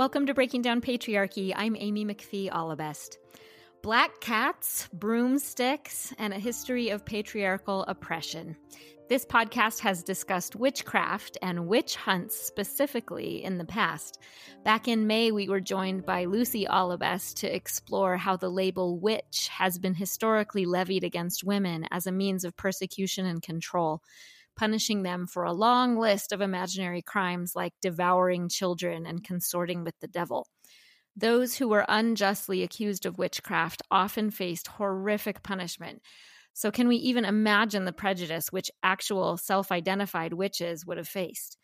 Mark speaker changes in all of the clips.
Speaker 1: Welcome to Breaking Down Patriarchy. I'm Amy McPhee Allebest. Black cats, broomsticks, and a history of patriarchal oppression. This podcast has discussed witchcraft and witch hunts specifically in the past. Back in May, we were joined by Lucy Allebest to explore how the label witch has been historically levied against women as a means of persecution and control punishing them for a long list of imaginary crimes like devouring children and consorting with the devil. Those who were unjustly accused of witchcraft often faced horrific punishment. So, can we even imagine the prejudice which actual self identified witches would have faced?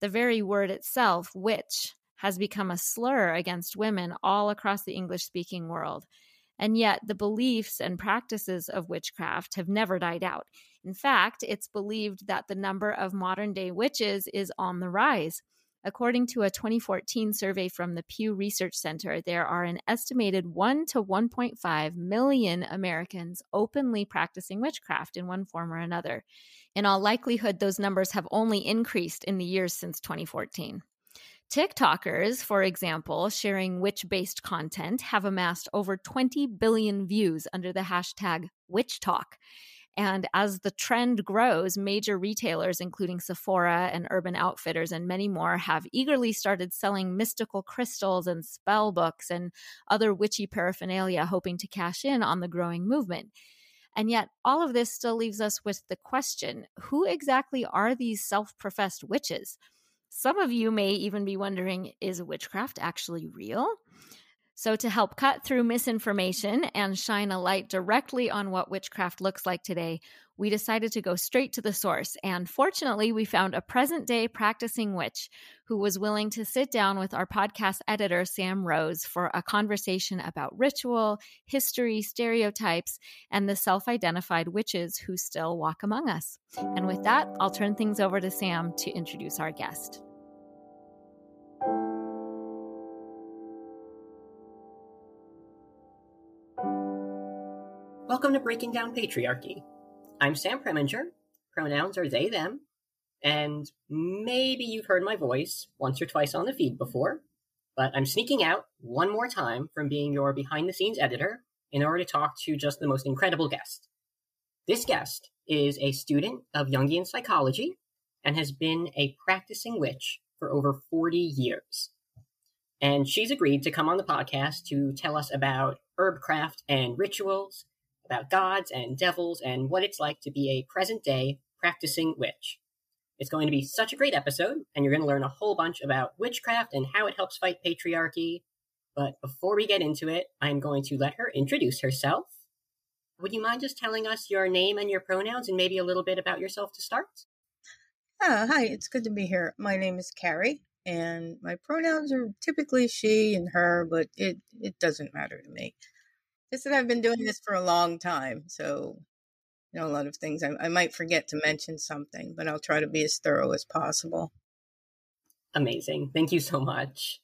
Speaker 1: The very word itself, witch, has become a slur against women all across the English speaking world. And yet, the beliefs and practices of witchcraft have never died out. In fact, it's believed that the number of modern day witches is on the rise. According to a 2014 survey from the Pew Research Center, there are an estimated 1 to 1.5 million Americans openly practicing witchcraft in one form or another. In all likelihood, those numbers have only increased in the years since 2014. TikTokers, for example, sharing witch based content, have amassed over 20 billion views under the hashtag WitchTok. And as the trend grows, major retailers, including Sephora and Urban Outfitters and many more, have eagerly started selling mystical crystals and spell books and other witchy paraphernalia, hoping to cash in on the growing movement. And yet, all of this still leaves us with the question who exactly are these self professed witches? Some of you may even be wondering is witchcraft actually real? So, to help cut through misinformation and shine a light directly on what witchcraft looks like today, we decided to go straight to the source. And fortunately, we found a present day practicing witch who was willing to sit down with our podcast editor, Sam Rose, for a conversation about ritual, history, stereotypes, and the self identified witches who still walk among us. And with that, I'll turn things over to Sam to introduce our guest.
Speaker 2: Welcome to Breaking Down Patriarchy. I'm Sam Preminger. Pronouns are they, them. And maybe you've heard my voice once or twice on the feed before, but I'm sneaking out one more time from being your behind the scenes editor in order to talk to just the most incredible guest. This guest is a student of Jungian psychology and has been a practicing witch for over 40 years. And she's agreed to come on the podcast to tell us about herbcraft and rituals about gods and devils and what it's like to be a present day practicing witch. It's going to be such a great episode, and you're going to learn a whole bunch about witchcraft and how it helps fight patriarchy. But before we get into it, I'm going to let her introduce herself. Would you mind just telling us your name and your pronouns and maybe a little bit about yourself to start?
Speaker 3: Uh, hi, it's good to be here. My name is Carrie, and my pronouns are typically she and her, but it, it doesn't matter to me. Just that I've been doing this for a long time. So, you know, a lot of things I, I might forget to mention something, but I'll try to be as thorough as possible.
Speaker 2: Amazing. Thank you so much.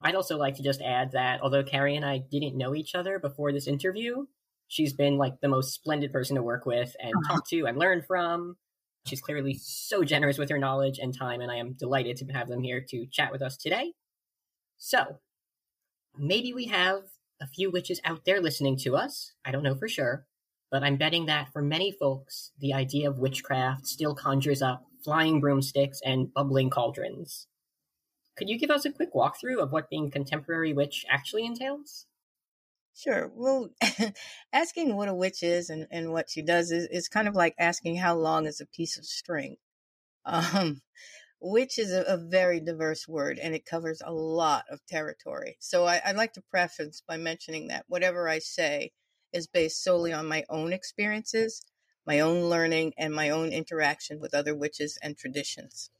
Speaker 2: I'd also like to just add that although Carrie and I didn't know each other before this interview, she's been like the most splendid person to work with and uh-huh. talk to and learn from. She's clearly so generous with her knowledge and time, and I am delighted to have them here to chat with us today. So, maybe we have a few witches out there listening to us. I don't know for sure, but I'm betting that for many folks, the idea of witchcraft still conjures up flying broomsticks and bubbling cauldrons. Could you give us a quick walkthrough of what being contemporary witch actually entails?
Speaker 3: Sure. Well, asking what a witch is and, and what she does is, is kind of like asking how long is a piece of string. Um, Witch is a, a, very diverse word and it covers a lot of territory. So I, I'd like to preface by mentioning that whatever I say is based solely on my own experiences, my own learning, and my own interaction with other witches and traditions.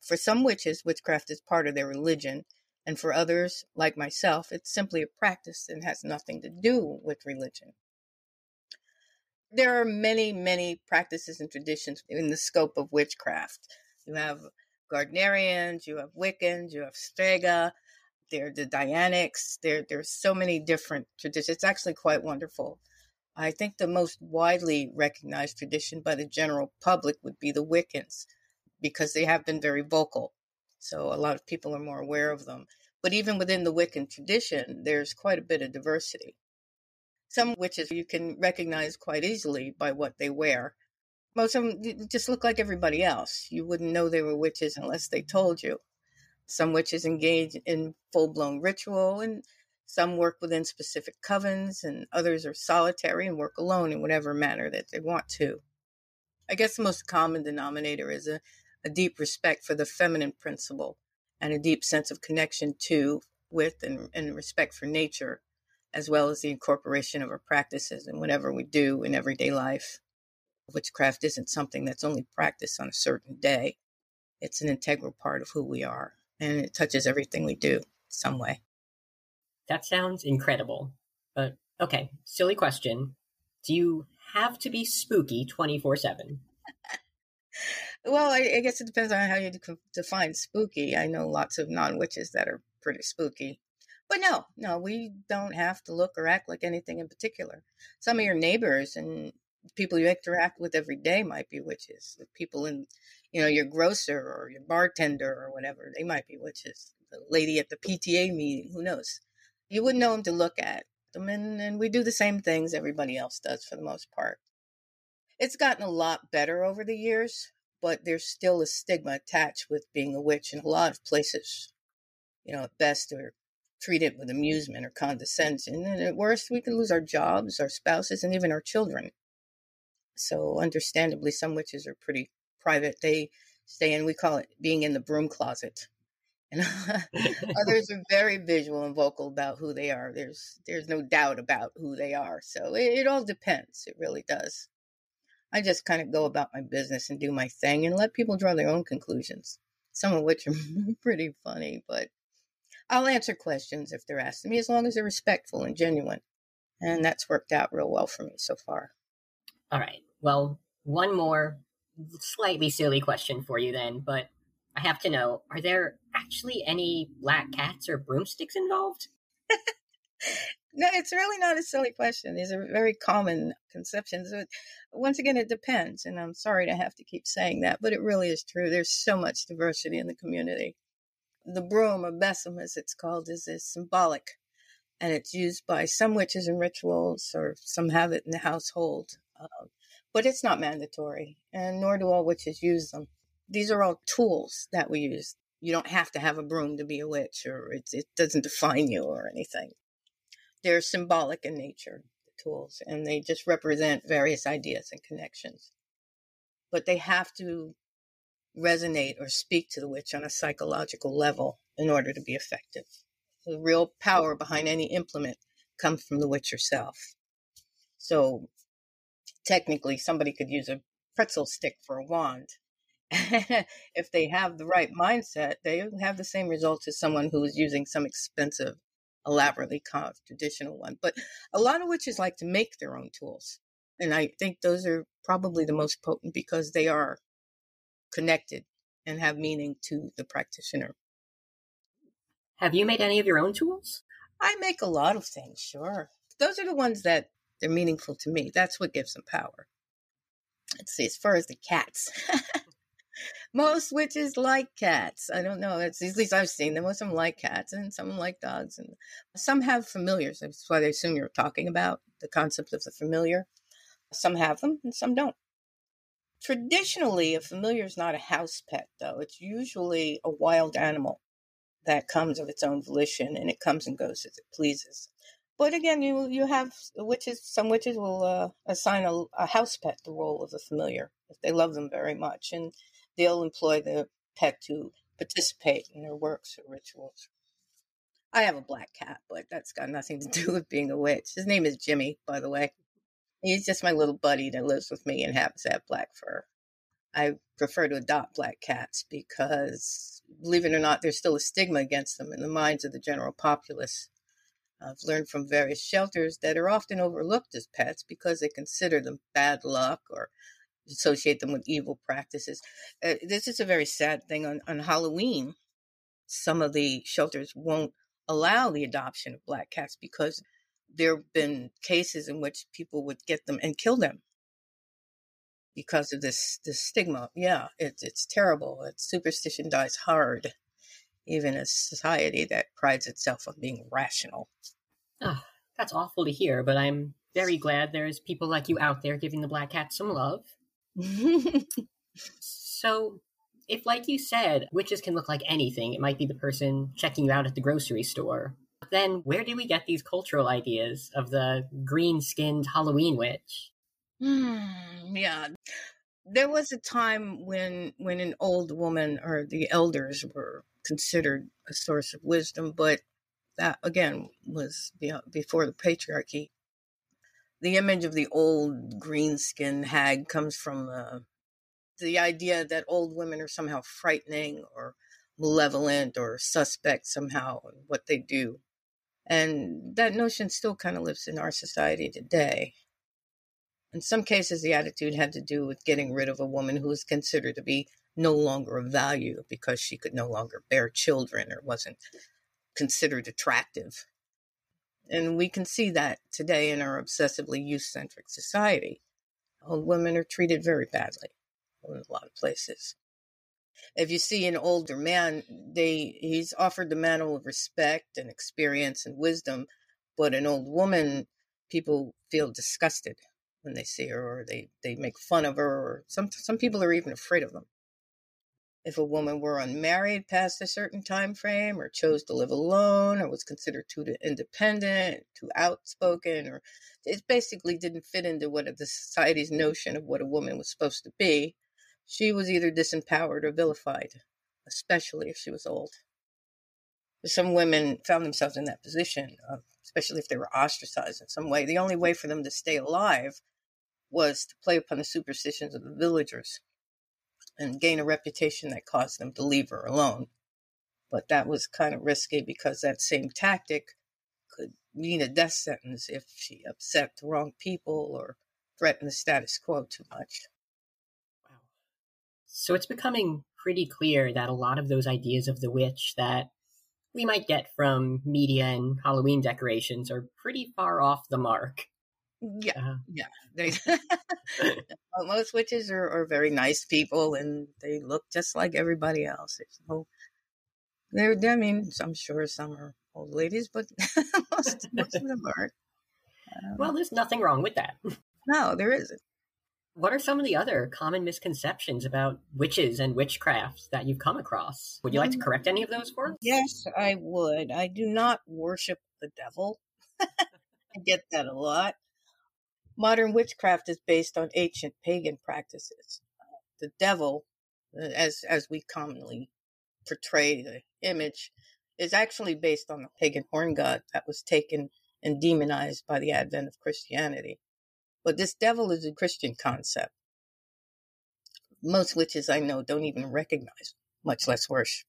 Speaker 3: For some witches, witchcraft is part of their religion, and for others, like myself, it's simply a practice and has nothing to do with religion. There are many, many practices and traditions in the scope of witchcraft. You have Gardnerians, you have Wiccans, you have Strega, there the Dianics. There, there's so many different traditions. It's actually quite wonderful. I think the most widely recognized tradition by the general public would be the Wiccans, because they have been very vocal. So a lot of people are more aware of them. But even within the Wiccan tradition, there's quite a bit of diversity. Some witches you can recognize quite easily by what they wear. Most of them just look like everybody else. You wouldn't know they were witches unless they told you. Some witches engage in full blown ritual, and some work within specific covens, and others are solitary and work alone in whatever manner that they want to. I guess the most common denominator is a, a deep respect for the feminine principle and a deep sense of connection to, with, and, and respect for nature, as well as the incorporation of our practices in whatever we do in everyday life. Witchcraft isn't something that's only practiced on a certain day. It's an integral part of who we are, and it touches everything we do some way.
Speaker 2: That sounds incredible. But okay, silly question. Do you have to be spooky 24 7?
Speaker 3: Well, I, I, guess it depends on how you define spooky. I know lots of non witches that are pretty spooky. But no, no, we don't have to look or act like anything in particular. Some of your neighbors and people you interact with every day might be witches. The people in, you know, your grocer or your bartender or whatever, they might be witches. The lady at the PTA meeting, who knows? You wouldn't know them to look at them. And, and we do the same things everybody else does for the most part. It's gotten a lot better over the years but there's still a stigma attached with being a witch in a lot of places. You know, at best, we're treated with amusement or condescension, and at worst, we can lose our jobs, our spouses, and even our children. So, understandably, some witches are pretty private. They stay in, we call it being in the broom closet. And others are very visual and vocal about who they are. There's there's no doubt about who they are. So it, it all depends. It really does. I just kind of go about my business and do my thing and let people draw their own conclusions, some of which are pretty funny, but I'll answer questions if they're asked me as long as they're respectful and genuine. And that's worked out real well for me so far.
Speaker 2: All right. Well, one more slightly silly question for you then, but I have to know are there actually any black cats or broomsticks involved?
Speaker 3: no, it's really not a silly question. These are very common conceptions. Once again, it depends. And I'm sorry to have to keep saying that, but it really is true. There's so much diversity in the community. The broom, or besom as it's called, is, is symbolic. And it's used by some witches in rituals, or some have it in the household. Uh, but it's not mandatory, and nor do all witches use them. These are all tools that we use. You don't have to have a broom to be a witch, or it doesn't define you or anything they're symbolic in nature, the tools, and they just represent various ideas and connections. But they have to resonate or speak to the witch on a psychological level in order to be effective. The real power behind any implement comes from the witch herself. So technically, somebody could use a pretzel stick for a wand. if they have the right mindset, they have the same results as someone who is using some expensive elaborately carved traditional one. But a lot of witches like to make their own tools. And I think those are probably the most potent because they are connected and have meaning to the practitioner.
Speaker 2: Have you made any of your own tools?
Speaker 3: I make a lot of things, sure. Those are the ones that they're meaningful to me. That's what gives them power. Let's see, as far as the cats. most witches like cats. I don't know. It's, at least I've seen them. Most of them like cats, and some like dogs, and some have familiars. That's why I assume you're talking about the concept of the familiar. Some have them, and some don't. Traditionally, a familiar is not a house pet, though. It's usually a wild animal that comes of its own volition, and it comes and goes as it pleases. But again, you you have witches. Some witches will uh, assign a, a house pet the role of a familiar if they love them very much, and they'll employ the pet to participate in their works or rituals. I have a black cat, but that's got nothing to do with being a witch. His name is Jimmy, by the way. He's just my little buddy that lives with me and to have black fur. I prefer to adopt black cats because, believe it or not, there's still a stigma against them in the minds of the general populace. I've learned from various shelters that are often overlooked as pets because they consider them bad luck or associate them with evil practices. Uh, this is a very sad thing. On, on Halloween, some of the shelters won't allow the adoption of black cats because there have been cases in which people would get them and kill them because of this this stigma. Yeah, it's it's terrible. It's superstition dies hard, even a society that prides itself on being rational.
Speaker 2: Oh, that's awful to hear, but I'm very glad there's people like you out there giving the black cat some love. so, if, like you said, witches can look like anything, it might be the person checking you out at the grocery store. Then, where do we get these cultural ideas of the green skinned Halloween witch?
Speaker 3: Hmm, yeah. There was a time when when an old woman or the elders were considered a source of wisdom, but that again was before the patriarchy. The image of the old green skinned hag comes from uh, the idea that old women are somehow frightening or malevolent or suspect somehow in what they do. And that notion still kind of lives in our society today. In some cases, the attitude had to do with getting rid of a woman who was considered to be no longer of value because she could no longer bear children or wasn't considered attractive. And we can see that today in our obsessively youth centric society. Old women are treated very badly in a lot of places. If you see an older man, they he's offered the mantle of respect and experience and wisdom, but an old woman, people feel disgusted when they see her, or they they make fun of her, or some some people are even afraid of them. If a woman were unmarried past a certain time frame, or chose to live alone, or was considered too independent, too outspoken, or it basically didn't fit into what the society's notion of what a woman was supposed to be, she was either disempowered or vilified, especially if she was old. Some women found themselves in that position, uh, especially if they were ostracized in some way. The only way for them to stay alive was to play upon the superstitions of the villagers and gain a reputation that caused them to leave her alone. But that was kind of risky because that same tactic could mean a death sentence if she upset the wrong people or threatened the status quo too much. Wow.
Speaker 2: So it's becoming pretty clear that a lot of those ideas of the witch that we might get from media and Halloween decorations are pretty far off the mark.
Speaker 3: Yeah, uh, yeah. They, most witches are, are, very nice people, and they look just like everybody else. So they're, I mean, I'm sure some are old ladies, but most, most of them aren't.
Speaker 2: Um, well, there's nothing wrong with that.
Speaker 3: No, there isn't.
Speaker 2: What are some of the other common misconceptions about witches and witchcraft that you've come across? Would you like to correct any of those for us?
Speaker 3: Yes, I would. I do not worship the devil. I get that a lot. Modern witchcraft is based on ancient pagan practices. The devil, uh, as as we commonly portray the image, is actually based on the pagan horn god that was taken and demonized by the advent of Christianity. But this devil is a Christian concept. Most witches I know don't even recognize, much less worship.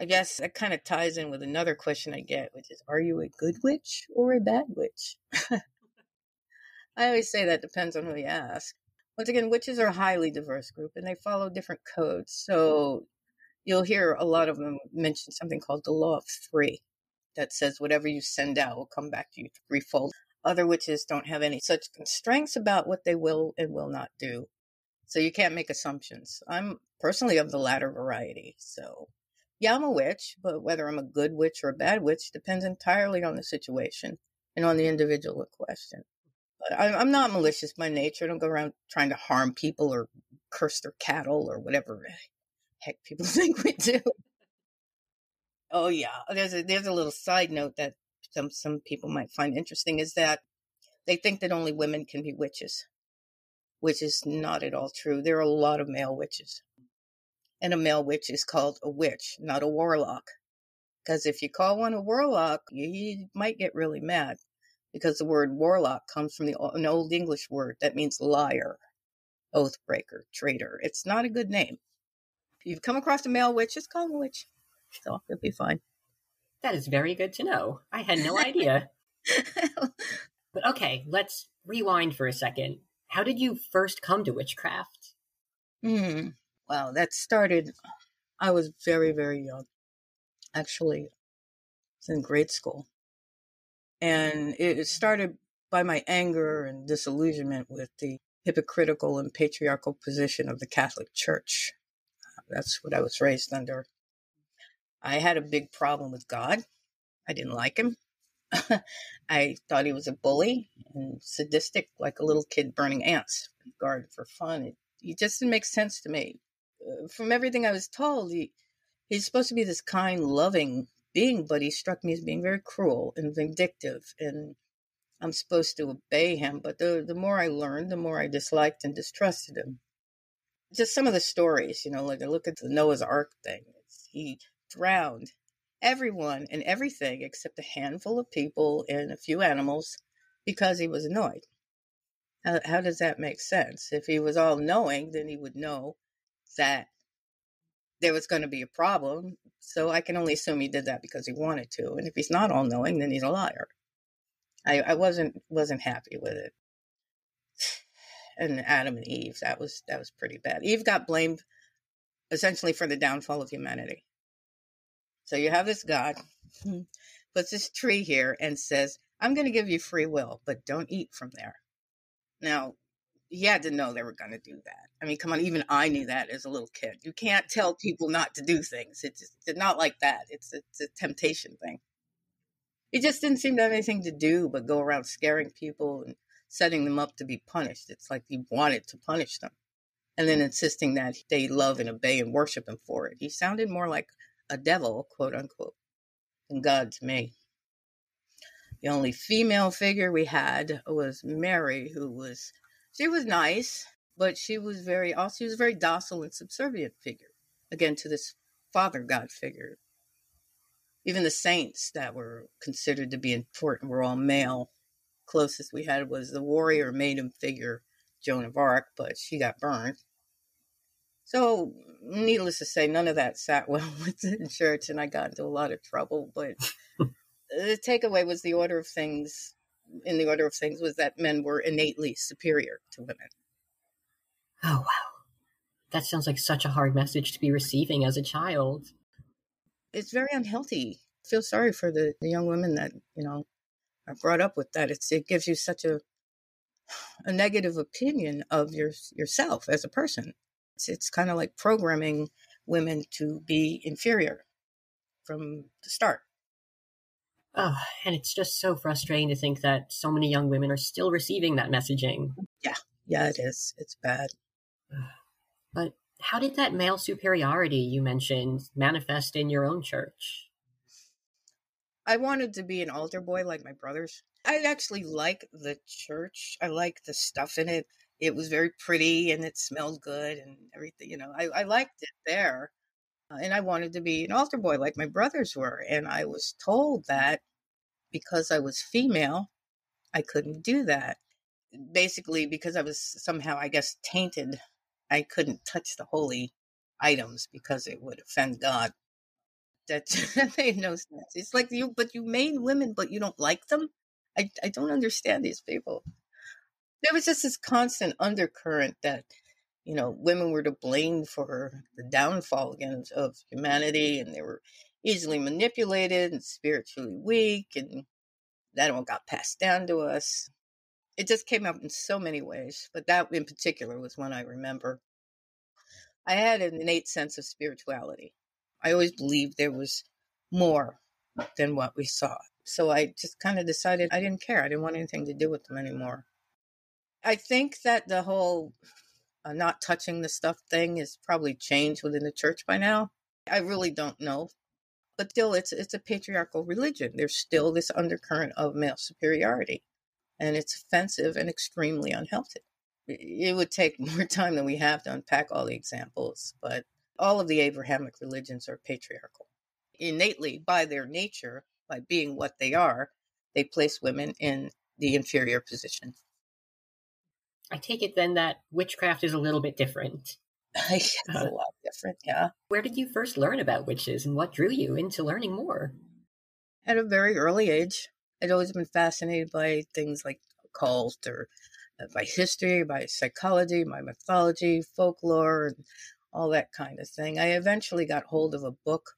Speaker 3: I guess that kind of ties in with another question I get, which is Are you a good witch or a bad witch? I always say that depends on who you ask. Once again, witches are a highly diverse group and they follow different codes. So you'll hear a lot of them mention something called the law of three that says whatever you send out will come back to you threefold. Other witches don't have any such constraints about what they will and will not do. So you can't make assumptions. I'm personally of the latter variety. So, yeah, I'm a witch, but whether I'm a good witch or a bad witch depends entirely on the situation and on the individual in question. I'm not malicious by nature. I don't go around trying to harm people or curse their cattle or whatever heck people think we do. Oh yeah, oh, there's a there's a little side note that some some people might find interesting is that they think that only women can be witches, which is not at all true. There are a lot of male witches. And a male witch is called a witch, not a warlock. Because if you call one a warlock, you might get really mad because the word warlock comes from the, an old English word that means liar, oathbreaker, traitor. It's not a good name. If you've come across a male witch, just call him a witch. So it'll be fine.
Speaker 2: That is very good to know. I had no idea. but okay, let's rewind for a second. How did you first come to witchcraft?
Speaker 3: Hmm. Well, that started, I was very, very young. Actually, I was in grade school. And it started by my anger and disillusionment with the hypocritical and patriarchal position of the Catholic Church. That's what I was raised under. I had a big problem with God. I didn't like him. I thought he was a bully and sadistic, like a little kid burning ants in the garden for fun. It, it just didn't make sense to me. Uh, from everything I was told, he, he's supposed to be this kind, loving being, but he struck me as being very cruel and vindictive. And I'm supposed to obey him. But the, the more I learned, the more I disliked and distrusted him. Just some of the stories, you know, like I look at the Noah's Ark thing. he drowned everyone and everything except a handful of people and a few animals because he was annoyed. How, how does that make sense? If he was all knowing, then he would know that there was going to be a problem. So I can only assume he did that because he wanted to. And if he's not all knowing, then he's a liar. I, I wasn't wasn't happy with it. And Adam and Eve, that was that was pretty bad. Eve got blamed essentially for the downfall of humanity. So you have this God puts this tree here and says, I'm going to give you free will, but don't eat from there. Now, he had to know they were going to do that. I mean, come on, even I knew that as a little kid. You can't tell people not to do things. It's, it's not like that. It's, it's a temptation thing. He just didn't seem to have anything to do but go around scaring people and setting them up to be punished. It's like he wanted to punish them and then insisting that they love and obey and worship him for it. He sounded more like a devil, quote unquote, than God to me. The only female figure we had was Mary, who was, she was nice, but she was very, also, she was a very docile and subservient figure, again, to this Father God figure. Even the saints that were considered to be important were all male. Closest we had was the warrior maiden figure, Joan of Arc, but she got burned. So, needless to say, none of that sat well with the church, and I got into a lot of trouble. But the takeaway was the order of things. In the order of things, was that men were innately superior to women.
Speaker 2: Oh wow, that sounds like such a hard message to be receiving as a child.
Speaker 3: It's very unhealthy. I feel sorry for the, the young women that you know are brought up with that. It's it gives you such a a negative opinion of your yourself as a person. It's, it's kind of like programming women to be inferior from the start.
Speaker 2: Oh, and it's just so frustrating to think that so many young women are still receiving that messaging.
Speaker 3: Yeah, yeah, it is. It's bad.
Speaker 2: But how did that male superiority you mentioned manifest in your own church?
Speaker 3: I wanted to be an altar boy like my brothers. I actually like the church. I like the stuff in it it was very pretty and it smelled good and everything. You know, I, I liked it there. And I wanted to be an altar boy like my brothers were. And I was told that because I was female, I couldn't do that. Basically, because I was somehow, I guess, tainted, I couldn't touch the holy items because it would offend God. That, that made no sense. It's like you, but you made women, but you don't like them. I, I don't understand these people there was just this constant undercurrent that you know women were to blame for the downfall again of humanity and they were easily manipulated and spiritually weak and that all got passed down to us. It just came up in so many ways but that in particular was one i remember. I had an innate sense of spirituality. I always believed there was more than what we saw so i just kind of decided i didn't care i didn't want anything to do with them anymore. I think that the whole uh, not touching the stuff thing is probably changed within the church by now. I really don't know, but still, it's it's a patriarchal religion. There's still this undercurrent of male superiority, and it's offensive and extremely unhealthy. It would take more time than we have to unpack all the examples, but all of the Abrahamic religions are patriarchal. Innately, by their nature, by being what they are, they place women in the inferior position.
Speaker 2: I take it then that witchcraft is a little bit different.
Speaker 3: it's uh, a lot different, yeah.
Speaker 2: Where did you first learn about witches and what drew you into learning more?
Speaker 3: At a very early age. I'd always been fascinated by things like occult or uh, by history, by psychology, by mythology, folklore, and all that kind of thing. I eventually got hold of a book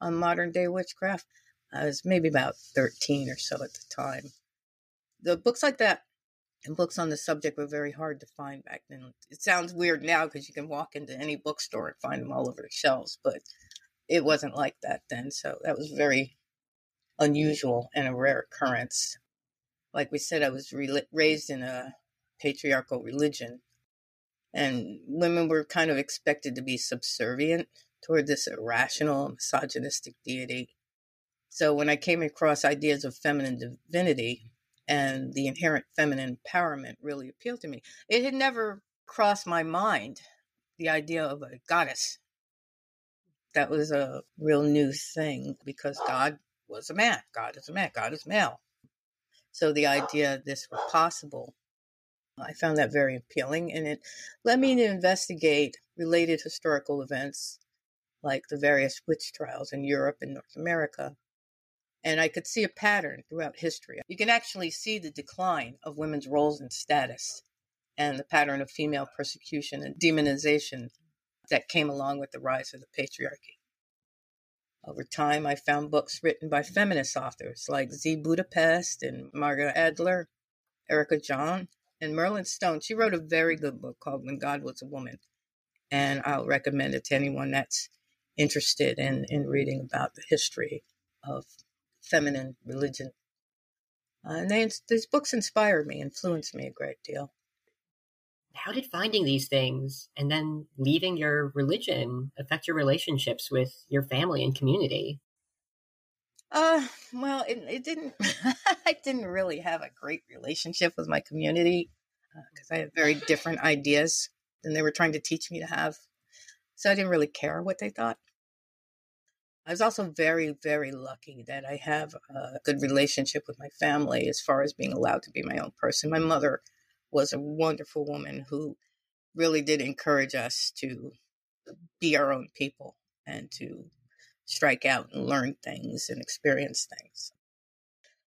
Speaker 3: on modern day witchcraft. I was maybe about 13 or so at the time. The books like that and books on the subject were very hard to find back then. It sounds weird now because you can walk into any bookstore and find them all over the shelves, but it wasn't like that then. So that was very unusual and a rare occurrence. Like we said, I was re- raised in a patriarchal religion, and women were kind of expected to be subservient toward this irrational, misogynistic deity. So when I came across ideas of feminine divinity and the inherent feminine empowerment really appealed to me. It had never crossed my mind the idea of a goddess. That was a real new thing because God was a man. God is a man. God is male. So the idea this was possible, I found that very appealing, and it led me to investigate related historical events like the various witch trials in Europe and North America. And I could see a pattern throughout history. You can actually see the decline of women's roles and status and the pattern of female persecution and demonization that came along with the rise of the patriarchy. Over time, I found books written by feminist authors like Z. Budapest and Margaret Adler, Erica Jong, and Merlin Stone. She wrote a very good book called When God Was a Woman, and I'll recommend it to anyone that's interested in, in reading about the history of feminine religion. Uh, and they, these books inspired me, influenced me a great deal.
Speaker 2: How did finding these things and then leaving your religion affect your relationships with your family and community?
Speaker 3: Uh, well, it, it didn't. I didn't really have a great relationship with my community because uh, I had very different ideas than they were trying to teach me to have. So I didn't really care what they thought. I was also very, very lucky that I have a good relationship with my family as far as being allowed to be my own person. My mother was a wonderful woman who really did encourage us to be our own people and to strike out and learn things and experience things.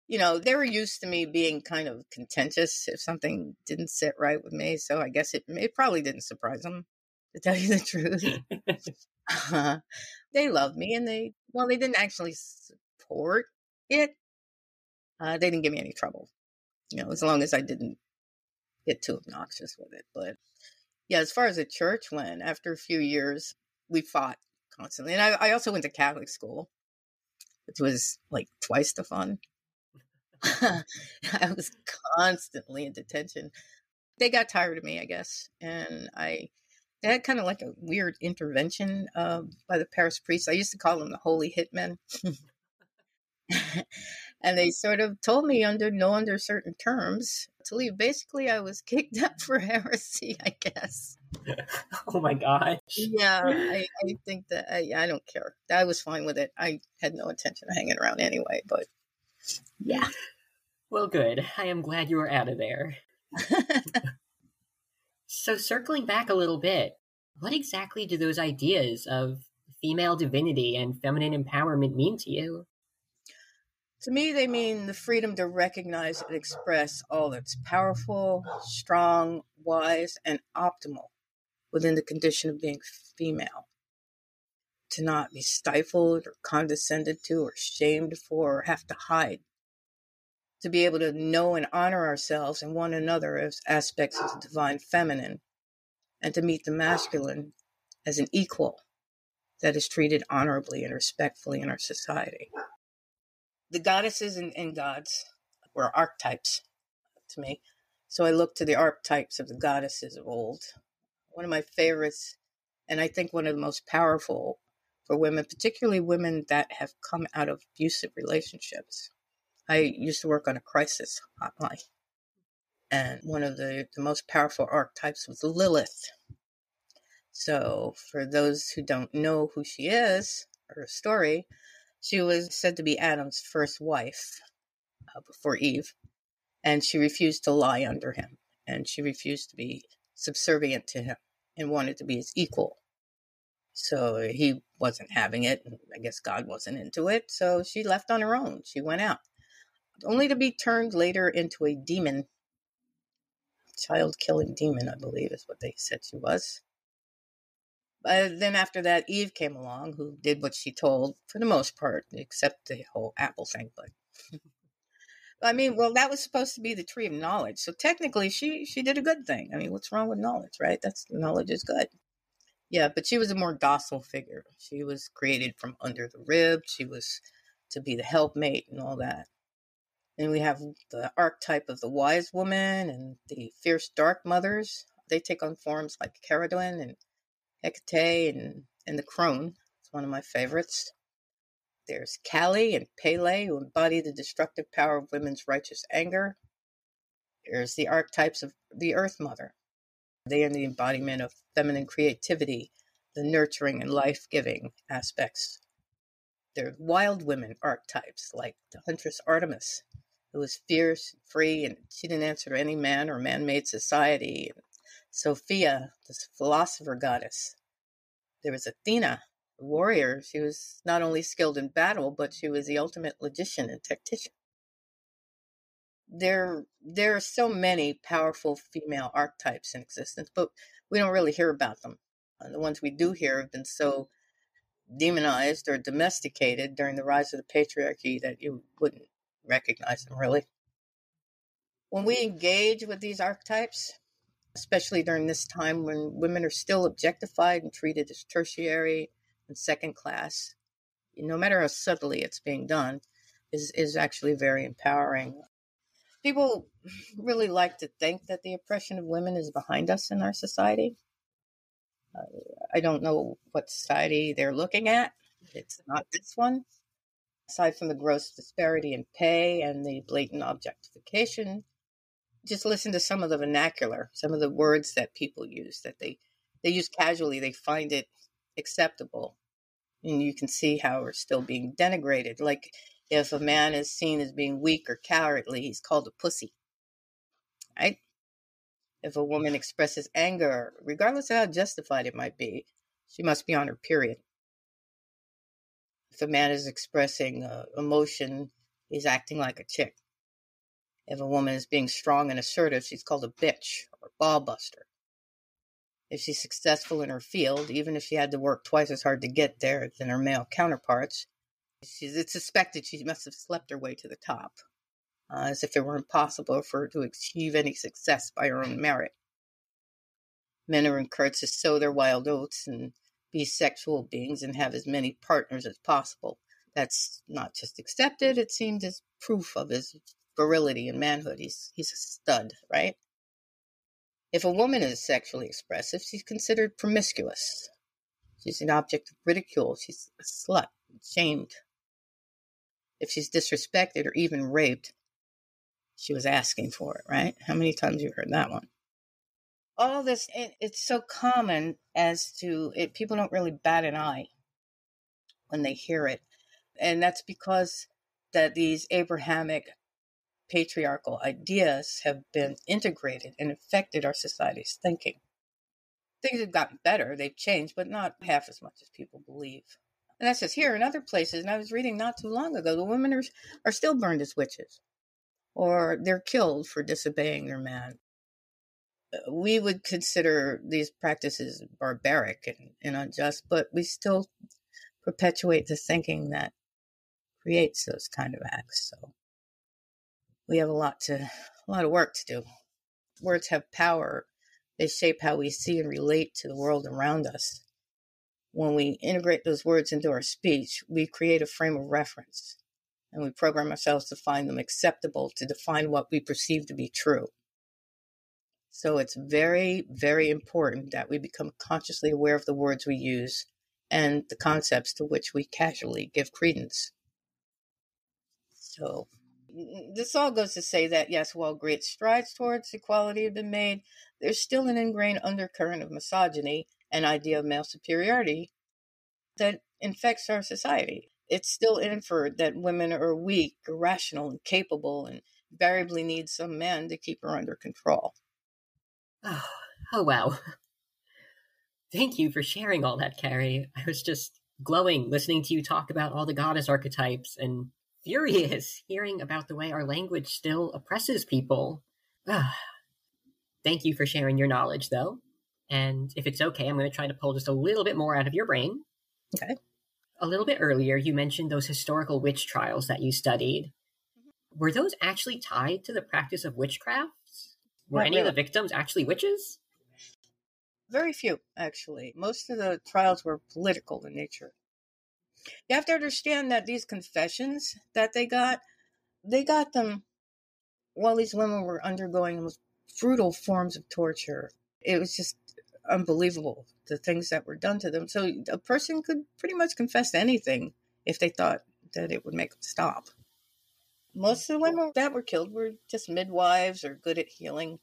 Speaker 3: You know, they were used to me being kind of contentious if something didn't sit right with me. So I guess it, it probably didn't surprise them, to tell you the truth. uh, they loved me and they, well, they didn't actually support it. Uh, they didn't give me any trouble, you know, as long as I didn't get too obnoxious with it. But yeah, as far as the church went, after a few years, we fought constantly. And I, I also went to Catholic school, which was like twice the fun. I was constantly in detention. They got tired of me, I guess, and I they had kind of like a weird intervention uh, by the parish priests. I used to call them the holy hitmen. and they sort of told me under no under certain terms to leave. Basically, I was kicked out for heresy, I guess.
Speaker 2: oh my gosh.
Speaker 3: Yeah, I, I think that I, I don't care. I was fine with it. I had no intention of hanging around anyway, but yeah.
Speaker 2: Well, good. I am glad you were out of there. So, circling back a little bit, what exactly do those ideas of female divinity and feminine empowerment mean to you?
Speaker 3: To me, they mean the freedom to recognize and express all that's powerful, strong, wise, and optimal within the condition of being female. To not be stifled or condescended to or shamed for or have to hide. To be able to know and honor ourselves and one another as aspects of the divine feminine, and to meet the masculine as an equal that is treated honorably and respectfully in our society the goddesses and, and gods were archetypes to me. So I looked to the archetypes of the goddesses of old. One of my favorites, and I think one of the most powerful for women, particularly women that have come out of abusive relationships. I used to work on a crisis hotline. And one of the, the most powerful archetypes was Lilith. So, for those who don't know who she is, or her story, she was said to be Adam's first wife uh, before Eve, and she refused to lie under him, and she refused to be subservient to him and wanted to be his equal. So he wasn't having it, I guess God wasn't into it, so she left on her own. She went out, only to be turned later into a demon, child killing demon, I believe is what they said she was. But then after that, Eve came along, who did what she told for the most part, except the whole apple thing. But I mean, well, that was supposed to be the tree of knowledge. So technically, she she did a good thing. I mean, what's wrong with knowledge, right? That's knowledge is good. Yeah, but she was a more docile figure. She was created from under the rib. She was to be the helpmate and all that. And we have the archetype of the wise woman and the fierce dark mothers. They take on forms like Ceridwen and Hecate and, and the crone. It's one of my favorites. There's Kali and Pele, who embody the destructive power of women's righteous anger. There's the archetypes of the Earth Mother. They are the embodiment of feminine creativity, the nurturing and life giving aspects. There are wild women archetypes, like the Huntress Artemis, who was fierce and free, and she didn't answer to any man or man made society. Sophia, the philosopher goddess. There was Athena, the warrior. She was not only skilled in battle, but she was the ultimate logician and tactician. There, there are so many powerful female archetypes in existence, but we don't really hear about them. And the ones we do hear have been so demonized or domesticated during the rise of the patriarchy that you wouldn't recognize them really. When we engage with these archetypes, especially during this time when women are still objectified and treated as tertiary and second class, no matter how subtly it's being done, is, is actually very empowering. People really like to think that the oppression of women is behind us in our society. Uh, I don't know what society they're looking at. It's not this one. Aside from the gross disparity in pay and the blatant objectification, just listen to some of the vernacular, some of the words that people use that they they use casually. They find it acceptable, and you can see how we're still being denigrated. Like if a man is seen as being weak or cowardly, he's called a pussy, right? If a woman expresses anger, regardless of how justified it might be, she must be on her period. If a man is expressing uh, emotion, he's acting like a chick. If a woman is being strong and assertive, she's called a bitch or ball buster. If she's successful in her field, even if she had to work twice as hard to get there than her male counterparts, she's, it's suspected she must have slept her way to the top uh, as if it were impossible for her to achieve any success by her own merit. Men are encouraged to sow their wild oats and be sexual beings and have as many partners as possible. That's not just accepted, it seemed as proof of his virility and manhood. He's, he's a stud, right? If a woman is sexually expressive, she's considered promiscuous. She's an object of ridicule. She's a slut, shamed. If she's disrespected or even raped, she was asking for it, right? How many times you heard that one? All this, it, it's so common as to it, people don't really bat an eye when they hear it. And that's because that these Abrahamic patriarchal ideas have been integrated and affected our society's thinking. Things have gotten better, they've changed, but not half as much as people believe. And that's just here in other places. And I was reading not too long ago, the women are, are still burned as witches or they're killed for disobeying their man. We would consider these practices barbaric and, and unjust, but we still perpetuate the thinking that creates those kind of acts. So we have a lot to a lot of work to do. Words have power. They shape how we see and relate to the world around us. When we integrate those words into our speech, we create a frame of reference and we program ourselves to find them acceptable to define what we perceive to be true. So it's very, very important that we become consciously aware of the words we use and the concepts to which we casually give credence. So this all goes to say that yes, while great strides towards equality have been made, there's still an ingrained undercurrent of misogyny and idea of male superiority that infects our society it's still inferred that women are weak, irrational, and capable, and invariably need some man to keep her under control.
Speaker 2: Oh, oh wow. Thank you for sharing all that, Carrie. I was just glowing listening to you talk about all the goddess archetypes and furious hearing about the way our language still oppresses people. Thank you for sharing your knowledge, though. And if it's okay, I'm going to try to pull just a little bit more out of your brain.
Speaker 3: Okay
Speaker 2: a little bit earlier, you mentioned those historical witch trials that you studied. Mm-hmm. Were those actually tied to the practice of witchcraft? Were Not any really. of the victims actually witches?
Speaker 3: Very few, actually. Most of the trials were political in nature. You have to understand that these confessions that they got, they got them while these women were undergoing the most brutal forms of torture. It was just unbelievable the things that were done to them. So a person could pretty much confess anything if they thought that it would make them stop. Most of the women that were killed were just midwives or good at healing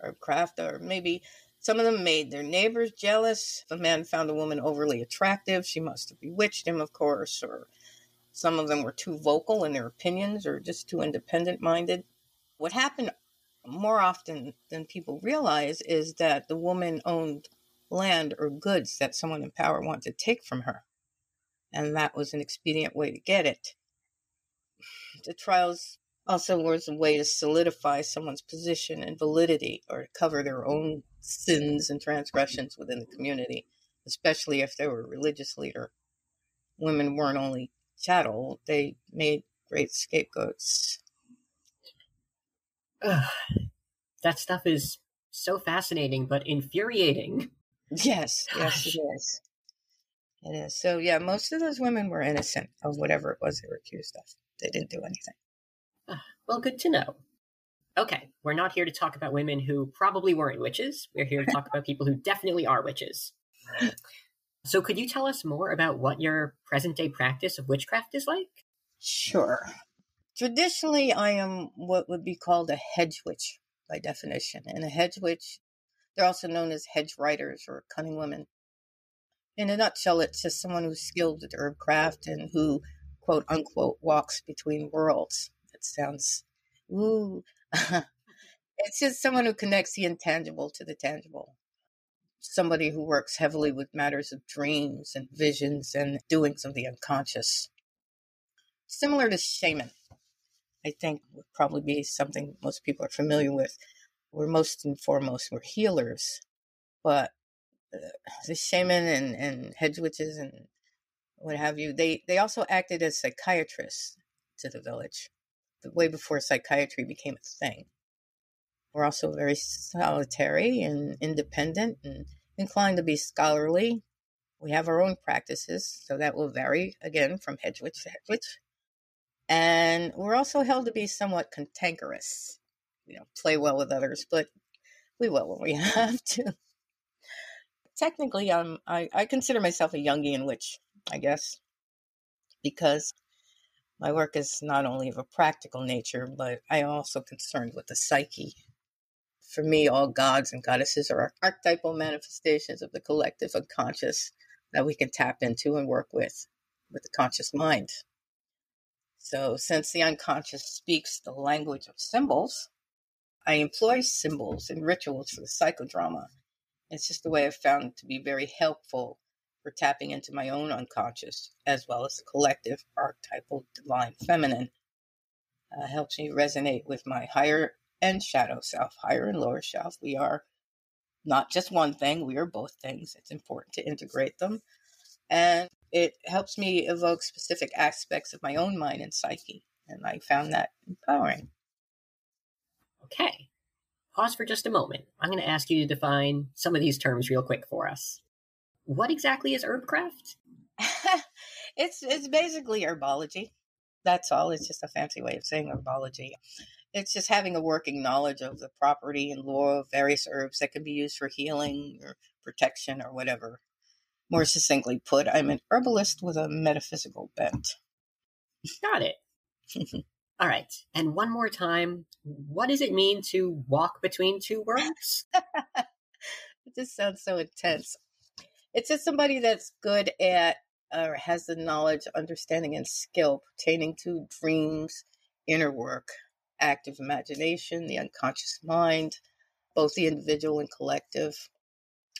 Speaker 3: or craft, or maybe some of them made their neighbors jealous. If a man found a woman overly attractive, she must have bewitched him, of course, or some of them were too vocal in their opinions or just too independent minded. What happened more often than people realize is that the woman owned land or goods that someone in power wanted to take from her. And that was an expedient way to get it. The trials also was a way to solidify someone's position and validity or to cover their own sins and transgressions within the community, especially if they were a religious leader. Women weren't only chattel, they made great scapegoats.
Speaker 2: Ugh, that stuff is so fascinating but infuriating.
Speaker 3: Yes, yes, it is. It is. So, yeah, most of those women were innocent of whatever it was they were accused of. They didn't do anything.
Speaker 2: Well, good to know. Okay, we're not here to talk about women who probably weren't witches. We're here to talk about people who definitely are witches. So, could you tell us more about what your present day practice of witchcraft is like?
Speaker 3: Sure. Traditionally, I am what would be called a hedge witch by definition. And a hedge witch, they're also known as hedge riders or cunning women. In a nutshell, it's just someone who's skilled at herb craft and who, quote unquote, walks between worlds. It sounds, ooh. it's just someone who connects the intangible to the tangible. Somebody who works heavily with matters of dreams and visions and doings of the unconscious. Similar to shaman. I think would probably be something most people are familiar with. We're most and foremost we're healers, but uh, the shaman and, and hedge witches and what have you, they they also acted as psychiatrists to the village, way before psychiatry became a thing. We're also very solitary and independent and inclined to be scholarly. We have our own practices, so that will vary again from hedge witch to hedge witch. And we're also held to be somewhat cantankerous. You know, play well with others, but we will when we have to. Technically, I'm, I, I consider myself a Jungian witch, I guess, because my work is not only of a practical nature, but I am also concerned with the psyche. For me, all gods and goddesses are archetypal manifestations of the collective unconscious that we can tap into and work with, with the conscious mind. So, since the unconscious speaks the language of symbols, I employ symbols and rituals for the psychodrama. It's just a way I've found to be very helpful for tapping into my own unconscious as well as the collective archetypal divine feminine. Uh, helps me resonate with my higher and shadow self, higher and lower self. We are not just one thing, we are both things. It's important to integrate them. And it helps me evoke specific aspects of my own mind and psyche. And I found that empowering.
Speaker 2: Okay. Pause for just a moment. I'm going to ask you to define some of these terms real quick for us. What exactly is herbcraft?
Speaker 3: it's it's basically herbology. That's all. It's just a fancy way of saying herbology. It's just having a working knowledge of the property and lore of various herbs that can be used for healing or protection or whatever. More succinctly put, I'm an herbalist with a metaphysical bent.
Speaker 2: Got it. All right. And one more time, what does it mean to walk between two worlds?
Speaker 3: it just sounds so intense. It's just somebody that's good at or has the knowledge, understanding, and skill pertaining to dreams, inner work, active imagination, the unconscious mind, both the individual and collective,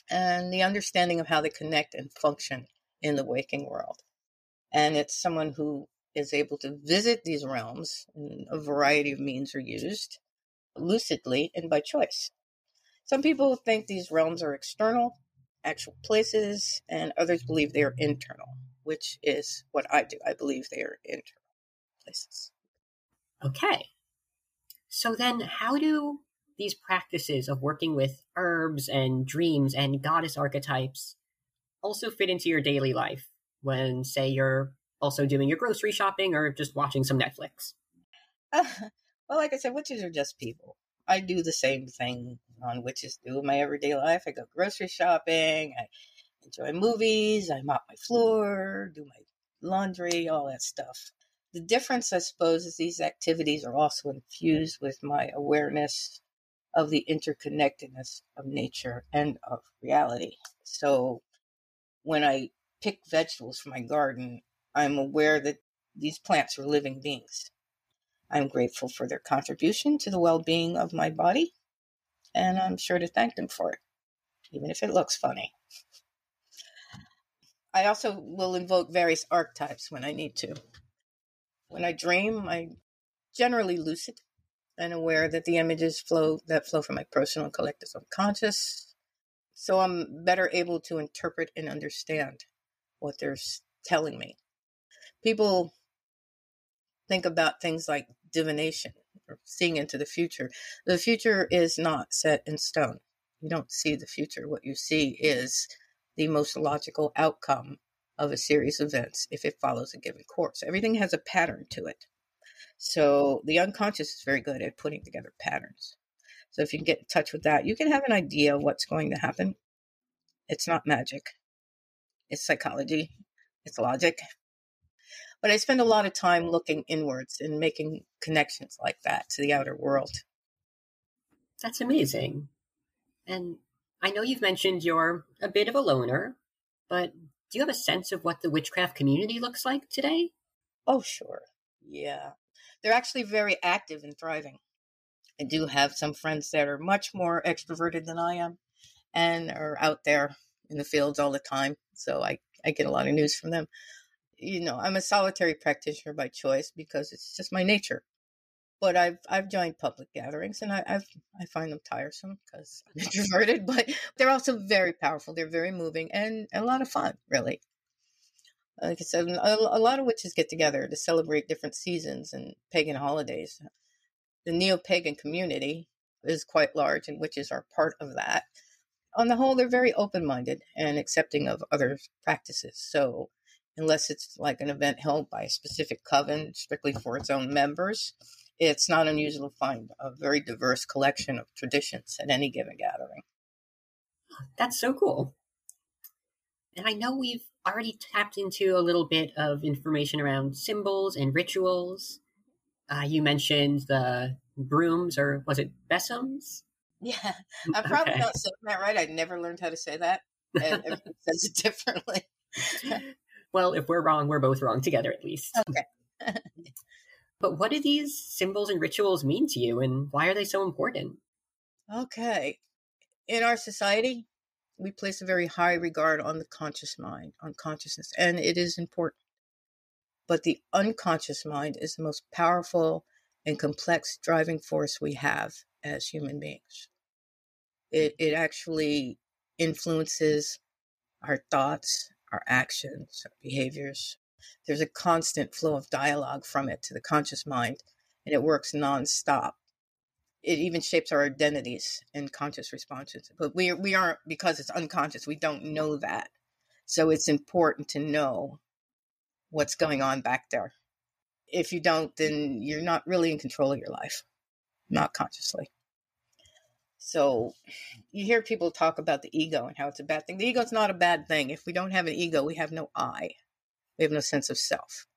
Speaker 3: and the understanding of how they connect and function in the waking world. And it's someone who is able to visit these realms, and a variety of means are used lucidly and by choice. Some people think these realms are external, actual places, and others believe they are internal, which is what I do. I believe they are internal places.
Speaker 2: Okay. So then, how do these practices of working with herbs and dreams and goddess archetypes also fit into your daily life when, say, you're also doing your grocery shopping or just watching some Netflix?
Speaker 3: Uh, well, like I said, witches are just people. I do the same thing on witches do in my everyday life. I go grocery shopping. I enjoy movies. I mop my floor, do my laundry, all that stuff. The difference, I suppose, is these activities are also infused with my awareness of the interconnectedness of nature and of reality. So when I pick vegetables for my garden, I'm aware that these plants are living beings. I'm grateful for their contribution to the well being of my body, and I'm sure to thank them for it, even if it looks funny. I also will invoke various archetypes when I need to. When I dream, I'm generally lucid and aware that the images flow that flow from my personal collective unconscious. So I'm better able to interpret and understand what they're telling me. People think about things like divination or seeing into the future. The future is not set in stone. You don't see the future. What you see is the most logical outcome of a series of events if it follows a given course. Everything has a pattern to it. So the unconscious is very good at putting together patterns. So if you can get in touch with that, you can have an idea of what's going to happen. It's not magic. It's psychology. It's logic. But I spend a lot of time looking inwards and making connections like that to the outer world.
Speaker 2: That's amazing. And I know you've mentioned you're a bit of a loner, but do you have a sense of what the witchcraft community looks like today?
Speaker 3: Oh, sure. Yeah. They're actually very active and thriving. I do have some friends that are much more extroverted than I am and are out there in the fields all the time. So I, I get a lot of news from them. You know, I'm a solitary practitioner by choice because it's just my nature. But I've I've joined public gatherings and I I've, I find them tiresome because I'm introverted. But they're also very powerful. They're very moving and, a lot of fun, really like I said, a, a lot of witches get together to celebrate different seasons and pagan holidays. The neo pagan community is quite large, and witches are part of that. On the whole, they're very open minded and accepting of other practices. So, unless it's like an event held by a specific coven strictly for its own members, it's not unusual to find a very diverse collection of traditions at any given gathering.
Speaker 2: That's so cool. And I know we've already tapped into a little bit of information around symbols and rituals. Uh, you mentioned the brooms, or was it besoms?
Speaker 3: Yeah, I'm probably okay. not saying that right. I never learned how to say that, and everyone says it differently.
Speaker 2: well, if we're wrong, we're both wrong together, at least.
Speaker 3: Okay.
Speaker 2: but what do these symbols and rituals mean to you, and why are they so important?
Speaker 3: Okay. In our society, we place a very high regard on the conscious mind, on consciousness, and it is important. But the unconscious mind is the most powerful and complex driving force we have as human beings. It, it actually influences our thoughts, our actions, our behaviors. There's a constant flow of dialogue from it to the conscious mind, and it works nonstop it even shapes our identities and conscious responses. But we we aren't because it's unconscious. We don't know that, so it's important to know what's going on back there. If you don't, then you're not really in control of your life, not consciously. So you hear people talk about the ego and how it's a bad thing. The ego is not a bad thing. If we don't have an ego, we have no I. We have no sense of self.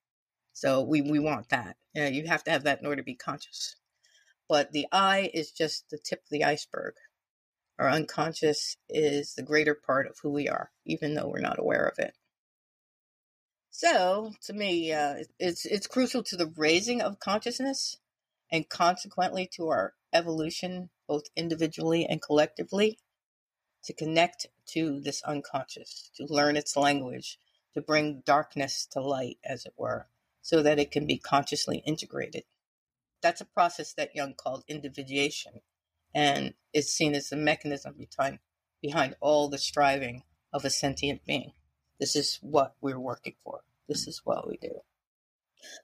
Speaker 3: So we, we want that. Yeah, you have to have that in order to be conscious but the I is just the tip of the iceberg. Our unconscious is the greater part of who we are, even though we're not aware of it. So, to me, uh, it's it's crucial to the raising of consciousness, and consequently to our evolution, both individually and collectively, to connect to this unconscious, to learn its language, to bring darkness to light, as it were, so that it can be consciously integrated that's a process that Jung called individuation and is seen as the mechanism behind, behind all the striving of a sentient being. This is what we're working for. This is what we do.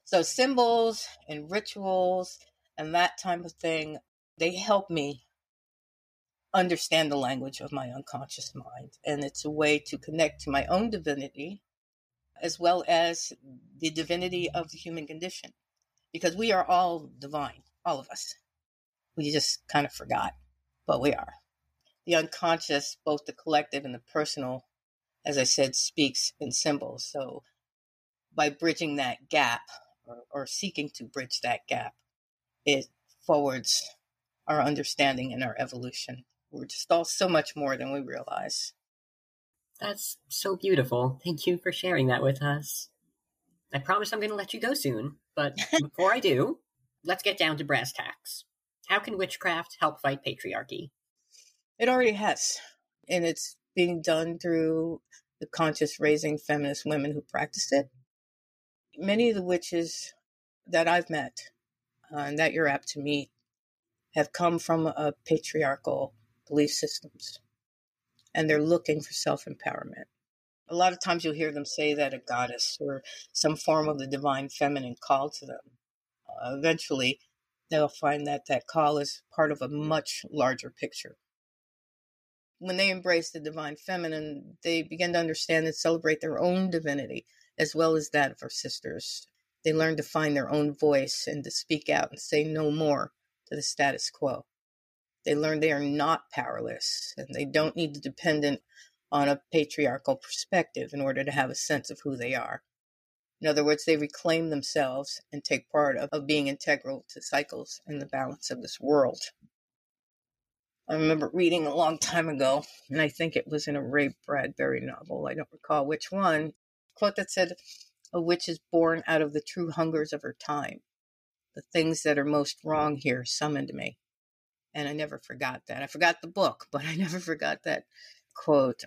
Speaker 3: So symbols and rituals and that type of thing, they help me understand the language of my unconscious mind. And it's a way to connect to my own divinity as well as the divinity of the human condition. Because we are all divine, all of us. We just kind of forgot, but we are. The unconscious, both the collective and the personal, as I said, speaks in symbols. So by bridging that gap or, or seeking to bridge that gap, it forwards our understanding and our evolution. We're just all so much more than we realize.
Speaker 2: That's so beautiful. Thank you for sharing that with us. I promise I'm going to let you go soon, but before I do, let's get down to brass tacks. How can witchcraft help fight patriarchy?
Speaker 3: It already has, and it's being done through the conscious raising feminist women who practice it. Many of the witches that I've met uh, and that you're apt to meet have come from a patriarchal belief systems and they're looking for self empowerment. A lot of times you'll hear them say that a goddess or some form of the divine feminine called to them. Uh, eventually, they'll find that that call is part of a much larger picture. When they embrace the divine feminine, they begin to understand and celebrate their own divinity as well as that of our sisters. They learn to find their own voice and to speak out and say no more to the status quo. They learn they are not powerless and they don't need to depend on a patriarchal perspective in order to have a sense of who they are. In other words, they reclaim themselves and take part of, of being integral to cycles and the balance of this world. I remember reading a long time ago, and I think it was in a Ray Bradbury novel, I don't recall which one, quote that said, A witch is born out of the true hungers of her time. The things that are most wrong here summoned me. And I never forgot that. I forgot the book, but I never forgot that quote.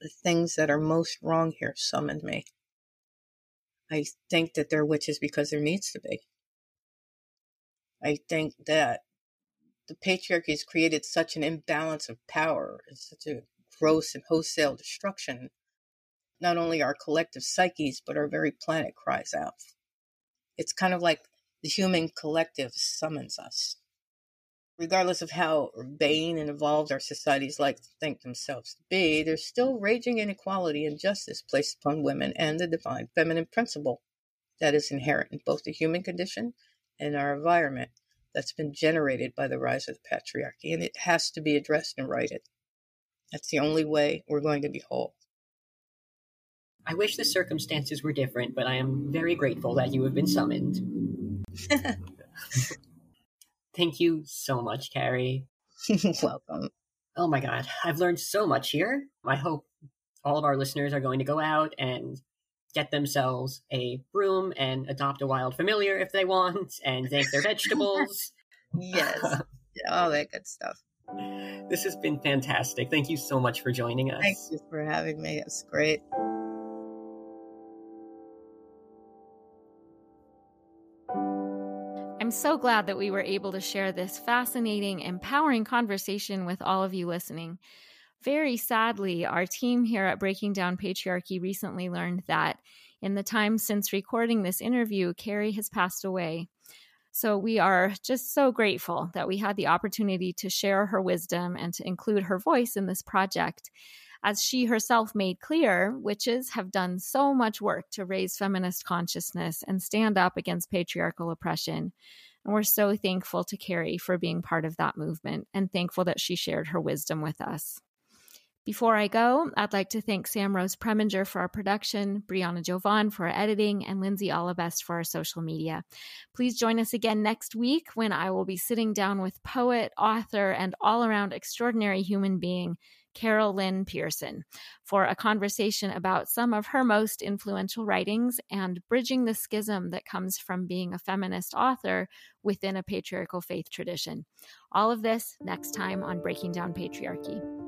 Speaker 3: The things that are most wrong here summoned me. I think that they're witches because there needs to be. I think that the patriarchy has created such an imbalance of power, and such a gross and wholesale destruction. Not only our collective psyches, but our very planet cries out. It's kind of like the human collective summons us regardless of how urbane and evolved our societies like to think themselves to be, there's still raging inequality and injustice placed upon women and the divine feminine principle that is inherent in both the human condition and our environment that's been generated by the rise of the patriarchy. And it has to be addressed and righted. That's the only way we're going to be whole.
Speaker 2: I wish the circumstances were different, but I am very grateful that you have been summoned. Thank you so much, Carrie.
Speaker 3: Welcome.
Speaker 2: Oh my God. I've learned so much here. I hope all of our listeners are going to go out and get themselves a broom and adopt a wild familiar if they want and thank their vegetables.
Speaker 3: yes. all that good stuff.
Speaker 2: This has been fantastic. Thank you so much for joining us.
Speaker 3: Thank you for having me. It's great.
Speaker 1: I'm so glad that we were able to share this fascinating, empowering conversation with all of you listening. Very sadly, our team here at Breaking Down Patriarchy recently learned that in the time since recording this interview, Carrie has passed away. So we are just so grateful that we had the opportunity to share her wisdom and to include her voice in this project. As she herself made clear, witches have done so much work to raise feminist consciousness and stand up against patriarchal oppression. And we're so thankful to Carrie for being part of that movement and thankful that she shared her wisdom with us. Before I go, I'd like to thank Sam Rose Preminger for our production, Brianna Jovan for our editing, and Lindsay Allabest for our social media. Please join us again next week when I will be sitting down with poet, author, and all around extraordinary human being, Carol Lynn Pearson for a conversation about some of her most influential writings and bridging the schism that comes from being a feminist author within a patriarchal faith tradition. All of this next time on Breaking Down Patriarchy.